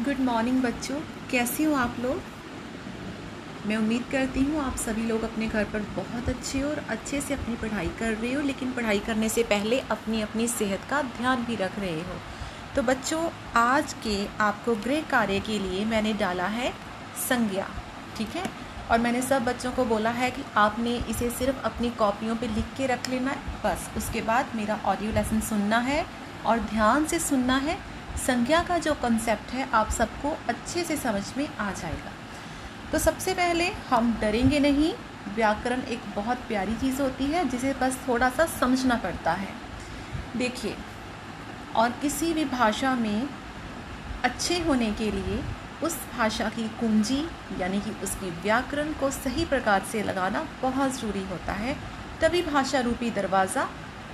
Good morning बच्चों। कैसे हो आप लोग? मैं उम्मीद करती हूँ आप सभी लोग अपने घर पर बहुत अच्छे हो और अच्छे से अपनी पढ़ाई कर रहे हो, लेकिन पढ़ाई करने से पहले अपनी अपनी सेहत का ध्यान भी रख रहे हो। तो बच्चों, आज के आपको गृह कार्य के लिए मैंने डाला है संज्ञा, ठीक है? और मैंने सब बच्चों को बोला है कि आपने इसे सिर्फ़ अपनी कॉपियों पे लिख के रख लेना बस। उसके बाद मेरा ऑडियो लेसन सुनना है और ध्यान से सुनना है। संज्ञा का जो कंसेप्ट है, आप सबको अच्छे से समझ में आ जाएगा। तो सबसे पहले हम डरेंगे नहीं, व्याकरण एक बहुत प्यारी चीज़ होती है, जिसे बस थोड़ा सा समझना पड़ता है। देखिए, और किसी भी भाषा में अच्छे होने के लिए उस भाषा की कुंजी, यानी कि उसकी व्याकरण को सही प्रकार से लगाना बहुत ज़रूरी होता है। तभी भाषा रूपी दरवाज़ा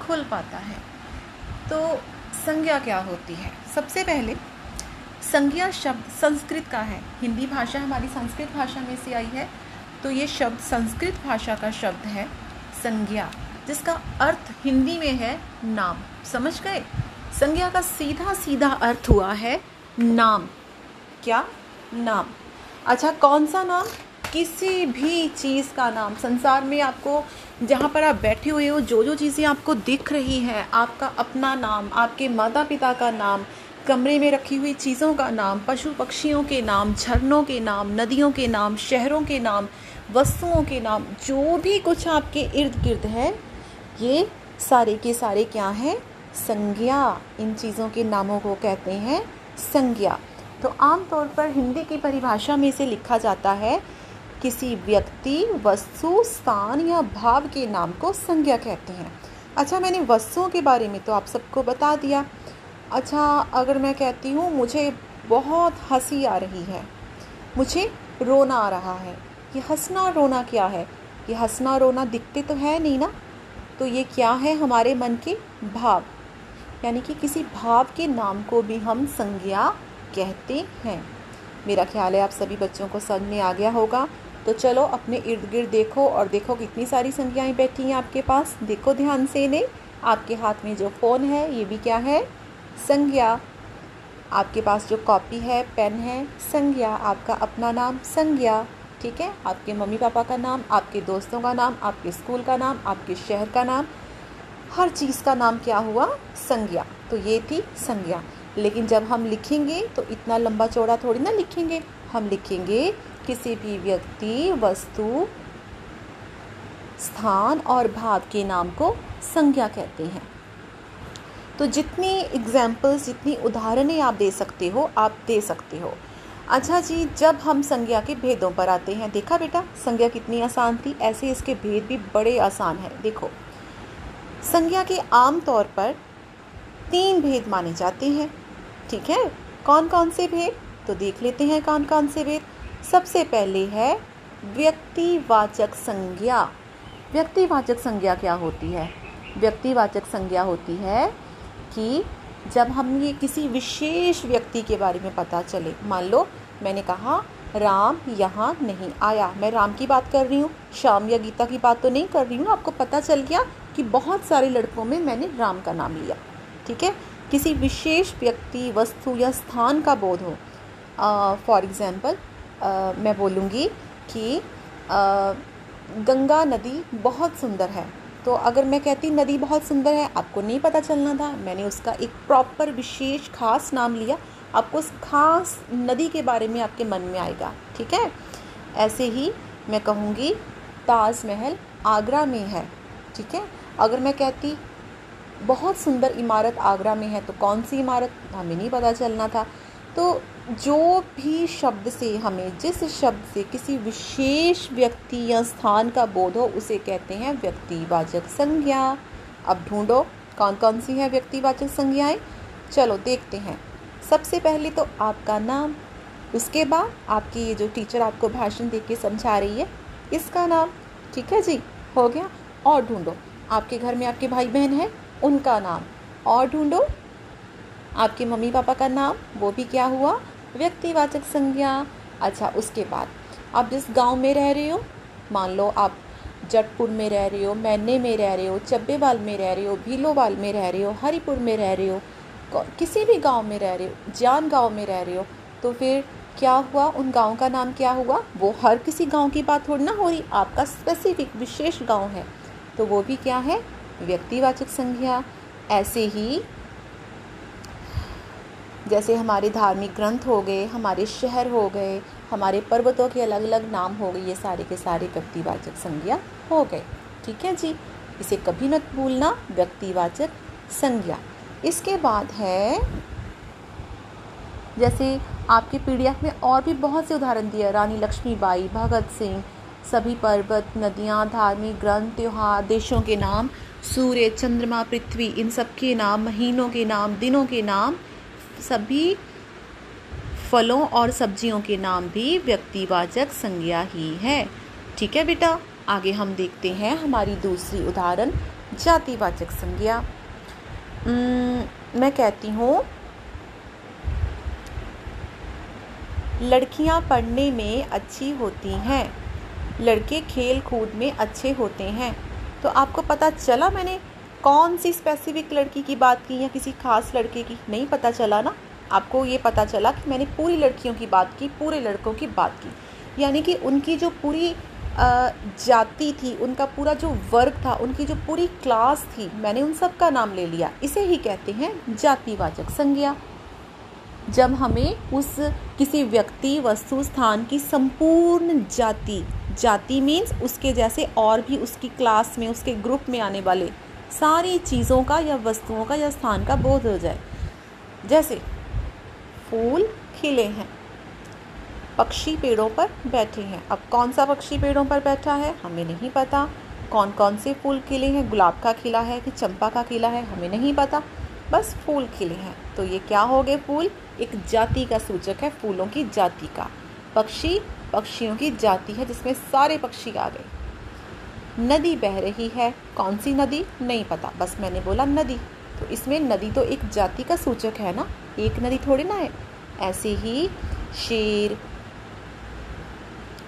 खुल पाता है। तो संज्ञा क्या होती है? सबसे पहले, संज्ञा शब्द संस्कृत का है। हिंदी भाषा हमारी संस्कृत भाषा में से आई है तो ये शब्द संस्कृत भाषा का शब्द है, संज्ञा, जिसका अर्थ हिंदी में है नाम। समझ गए? संज्ञा का सीधा सीधा अर्थ हुआ है नाम। क्या? नाम। अच्छा कौन सा नाम? किसी भी चीज़ का नाम, संसार में आपको जहाँ पर आप बैठे हुए हो जो जो चीज़ें आपको दिख रही हैं, आपका अपना नाम, आपके माता पिता का नाम, कमरे में रखी हुई चीज़ों का नाम पशु पक्षियों के नाम, झरनों के नाम, नदियों के नाम, शहरों के नाम, वस्तुओं के नाम, जो भी कुछ आपके इर्द गिर्द है, ये सारे के सारे क्या हैं? संज्ञा। इन चीज़ों के नामों को कहते हैं संज्ञा। तो आमतौर पर हिंदी की परिभाषा में से लिखा जाता है किसी व्यक्ति वस्तु, स्थान या भाव के नाम को संज्ञा कहते हैं। अच्छा मैंने वस्तुओं के बारे में तो आप सबको बता दिया। अच्छा अगर मैं कहती हूँ, मुझे बहुत हँसी आ रही है। मुझे रोना आ रहा है। ये हंसना रोना क्या है? ये हंसना रोना दिखते तो है नहीं ना? तो ये क्या है हमारे मन के भाव? यानी कि किसी भाव के नाम को भी हम संज्ञा कहते हैं। मेरा ख्याल है आप सभी बच्चों को समझ में आ गया होगा। तो चलो अपने इर्द गिर्द देखो और देखो कितनी सारी संज्ञाएँ बैठी हैं आपके पास। देखो ध्यान से इन्हें। आपके हाथ में जो फ़ोन है, ये भी क्या है? संज्ञा। आपके पास जो कॉपी है, पेन है, संज्ञा। आपका अपना नाम, संज्ञा। ठीक है? आपके मम्मी पापा का नाम, आपके दोस्तों का नाम, आपके स्कूल का नाम, आपके शहर का नाम। हर चीज़ का नाम क्या हुआ? संज्ञा। तो ये थी संज्ञा। लेकिन जब हम लिखेंगे तो इतना लंबा चौड़ा थोड़ी ना लिखेंगे। हम लिखेंगे किसी भी व्यक्ति, वस्तु, स्थान और भाव के नाम को संज्ञा कहते हैं। तो जितनी एग्जाम्पल्स जितनी उदाहरणें आप दे सकते हो, आप दे सकते हो। अच्छा जी, जब हम संज्ञा के भेदों पर आते हैं, देखा बेटा, संज्ञा कितनी आसान थी, ऐसे इसके भेद भी बड़े आसान हैं, देखो। संज्ञा के आम तौर पर तीन भेद माने जाते हैं, ठीक है? कौन कौन से भेद? तो देख लेते हैं कौन कौन से भेद। सबसे पहले है व्यक्तिवाचक संज्ञा। व्यक्तिवाचक संज्ञा क्या होती है? व्यक्तिवाचक संज्ञा होती है कि जब हम ये किसी विशेष व्यक्ति के बारे में पता चले। मान लो, मैंने कहा, राम यहाँ नहीं आया। मैं राम की बात कर रही हूँ, श्याम या गीता की बात तो नहीं कर रही हूँ। आपको पता चल गया कि बहुत सारे लड़कों में मैंने राम का नाम लिया। ठीक है? किसी विशेष व्यक्ति, वस्तु या स्थान का बोध हो। फॉर एग्ज़ाम्पल मैं बोलूँगी कि आ, गंगा नदी बहुत सुंदर है। तो अगर मैं कहती नदी बहुत सुंदर है आपको नहीं पता चलना था। मैंने उसका एक प्रॉपर विशेष खास नाम लिया। आपको उस खास नदी के बारे में आपके मन में आएगा ठीक है? ऐसे ही मैं कहूँगी ताजमहल आगरा में है ठीक है? अगर मैं कहती बहुत सुंदर इमारत आगरा में है तो कौन सी इमारत? हमें नहीं पता चलना था। तो जो भी शब्द से हमें, जिस शब्द से किसी विशेष व्यक्ति या स्थान का बोध हो, उसे कहते हैं व्यक्तिवाचक संज्ञा। अब ढूंढो कौन कौन सी है व्यक्तिवाचक संज्ञाएँ? चलो देखते हैं। सबसे पहले तो आपका नाम, उसके बाद आपकी ये जो टीचर आपको भाषण दे के समझा रही है, इसका नाम, ठीक है जी? हो गया? और ढूंढो। आपके घर में आपके भाई बहन हैं, उनका नाम। और ढूंढो आपके मम्मी पापा का नाम, वो भी क्या हुआ? व्यक्तिवाचक संज्ञा। अच्छा उसके बाद। आप जिस गाँव में रह रहे हो, मान लो आप जटपुर में रह रहे हो, मैने में रह रहे हो, चब्बेवाल में रह रहे हो, भीलोवाल में रह रहे हो, हरिपुर में रह रहे हो किसी भी गाँव में रह रहे हो, जान गाँव में रह रहे हो तो फिर क्या हुआ? उन गाँव का नाम क्या हुआ? वो हर किसी गाँव की बात थोड़ी ना हो रही, आपका स्पेसिफिक विशेष गाँव है। तो वो भी क्या है? व्यक्तिवाचक संज्ञा। ऐसे ही जैसे हमारे धार्मिक ग्रंथ हो गए, हमारे शहर हो गए, हमारे पर्वतों के अलग अलग नाम हो गए, ये सारे के सारे व्यक्तिवाचक संज्ञा हो गए। ठीक है जी? इसे कभी न भूलना, व्यक्तिवाचक संज्ञा। इसके बाद है, जैसे आपके पीडीएफ में और भी बहुत से उदाहरण दिए रानी लक्ष्मीबाई, भगत सिंह, सभी पर्वत, नदियाँ, धार्मिक ग्रंथ, त्यौहार, देशों के नाम, सूर्य, चंद्रमा, पृथ्वी, इन सब के नाम, महीनों के नाम, दिनों के नाम सभी फलों और सब्जियों के नाम भी व्यक्तिवाचक संज्ञा ही है। ठीक है बेटा? आगे हम देखते हैं हमारी दूसरी उदाहरण, जातिवाचक संज्ञा। मैं कहती हूँ, लड़कियाँ पढ़ने में अच्छी होती हैं, लड़के खेल कूद में अच्छे होते हैं। तो आपको पता चला मैंने कौन सी स्पेसिफिक लड़की की बात की या किसी खास लड़के की? नहीं पता चला ना। आपको ये पता चला कि मैंने पूरी लड़कियों की बात की, पूरे लड़कों की बात की। यानी कि उनकी जो पूरी जाति थी, उनका पूरा जो वर्ग था, उनकी जो पूरी क्लास थी, मैंने उन सब का नाम ले लिया। इसे ही कहते हैं जातिवाचक संज्ञा। जब हमें उस किसी व्यक्ति, वस्तु, स्थान की संपूर्ण जाति जाति मीन्स उसके जैसे और भी उसकी क्लास में, उसके ग्रुप में आने वाले सारी चीज़ों का या वस्तुओं का या स्थान का बोध हो जाए। जैसे, फूल खिले हैं, पक्षी पेड़ों पर बैठे हैं। अब कौन सा पक्षी पेड़ों पर बैठा है? हमें नहीं पता। कौन कौन से फूल खिले हैं? गुलाब का खिला है कि चंपा का खिला है? हमें नहीं पता। बस फूल खिले हैं। तो ये क्या हो गए फूल? एक जाति का सूचक है, फूलों की जाति का। पक्षी पक्षियों की जाति है जिसमें सारे पक्षी आ गए। नदी बह रही है। कौन सी नदी? नहीं पता। बस मैंने बोला नदी। तो इसमें नदी तो एक जाति का सूचक है ना? एक नदी थोड़ी ना है। ऐसे ही शेर,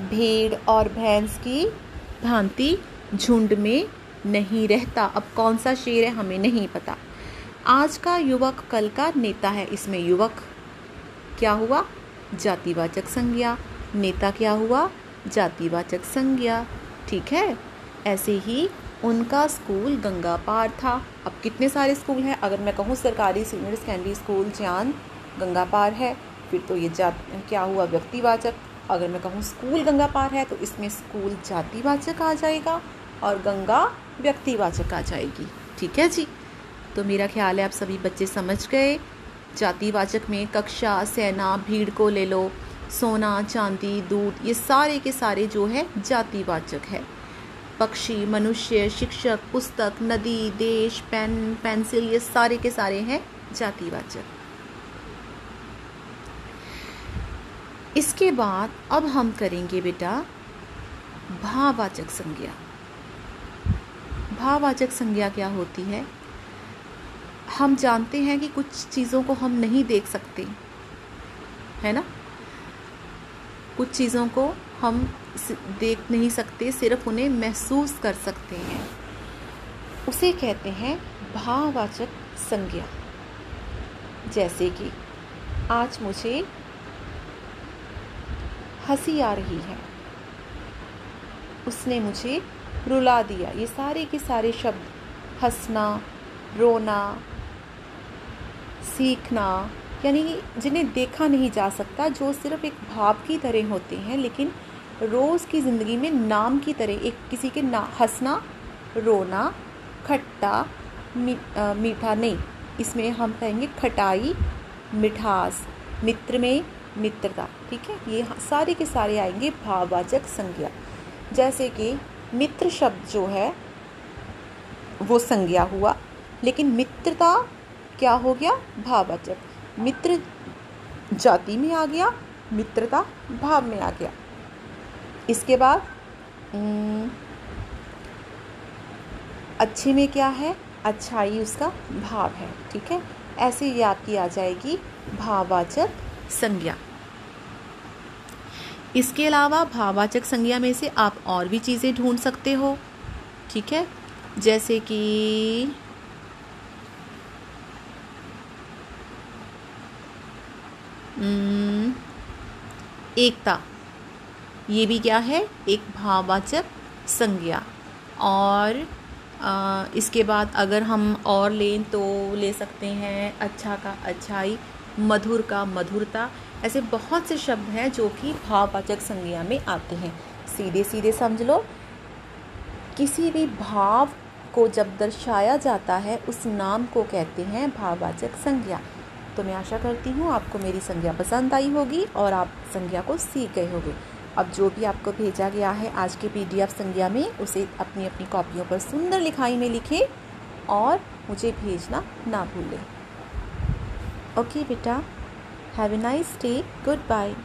भेड़ और भैंस की भांति झुंड में नहीं रहता। अब कौन सा शेर है हमें नहीं पता। आज का युवक, कल का नेता है इसमें युवक। क्या हुआ? जातिवाचक संज्ञा। नेता क्या हुआ? जातिवाचक संज्ञा। ठीक है? ऐसे ही उनका स्कूल गंगा पार था। अब कितने सारे स्कूल हैं? अगर मैं कहूँ सरकारी सीनियर सेकेंडरी स्कूल जान गंगा पार है, फिर तो ये जा क्या हुआ? व्यक्तिवाचक। अगर मैं कहूँ स्कूल गंगा पार है तो इसमें स्कूल जातिवाचक आ जाएगा और गंगा व्यक्तिवाचक आ जाएगी। ठीक है जी? तो मेरा ख्याल है आप सभी बच्चे समझ गए। जातिवाचक में कक्षा, सेना, भीड़ को ले लो, सोना, चांदी दूध ये सारे के सारे जो है जातिवाचक है। पक्षी, मनुष्य, शिक्षक, पुस्तक, नदी, देश, पेन, पेंसिल, ये सारे के सारे हैं जातिवाचक इसके बाद अब हम करेंगे बेटा भाववाचक संज्ञा। भाववाचक संज्ञा क्या होती है? हम जानते हैं कि कुछ चीज़ों को हम नहीं देख सकते, है ना? कुछ चीज़ों को हम देख नहीं सकते, सिर्फ़ उन्हें महसूस कर सकते हैं। उसे कहते हैं भाववाचक संज्ञा। जैसे कि, आज मुझे हँसी आ रही है। उसने मुझे रुला दिया। ये सारे के सारे शब्द, हंसना, रोना, सीखना, यानी जिन्हें देखा नहीं जा सकता, जो सिर्फ़ एक भाव की तरह होते हैं, लेकिन रोज़ की ज़िंदगी में नाम की तरह एक किसी के ना हंसना रोना खट्टा मी, मीठा नहीं। इसमें हम कहेंगे खटाई मिठास मित्र में मित्रता ठीक है? ये सारे के सारे आएँगे भाववाचक संज्ञा। जैसे कि मित्र शब्द जो है वो संज्ञा हुआ लेकिन मित्रता क्या हो गया? भाववाचक। मित्र जाति में आ गया मित्रता भाव में आ गया। इसके बाद अच्छे में क्या है? अच्छाई उसका भाव है, ठीक है? ऐसे याद की आ जाएगी भाववाचक संज्ञा। इसके अलावा भाववाचक संज्ञा में से आप और भी चीज़ें ढूंढ सकते हो, ठीक है? जैसे कि एकता। ये भी क्या है? एक भाववाचक संज्ञा। और आ, इसके बाद अगर हम और लें तो ले सकते हैं अच्छा का अच्छाई मधुर का मधुरता। ऐसे बहुत से शब्द हैं जो कि भाववाचक संज्ञा में आते हैं। सीधे सीधे समझ लो। किसी भी भाव को जब दर्शाया जाता है उस नाम को कहते हैं भाववाचक संज्ञा। तो मैं आशा करती हूँ आपको मेरी संज्ञा पसंद आई होगी और आप संज्ञा को सीख गए होंगे। अब जो भी आपको भेजा गया है आज के पी डी संज्ञा में, उसे अपनी अपनी कॉपियों पर सुंदर लिखाई में लिखें और मुझे भेजना ना भूलें। ओके बेटा have a nice day good bye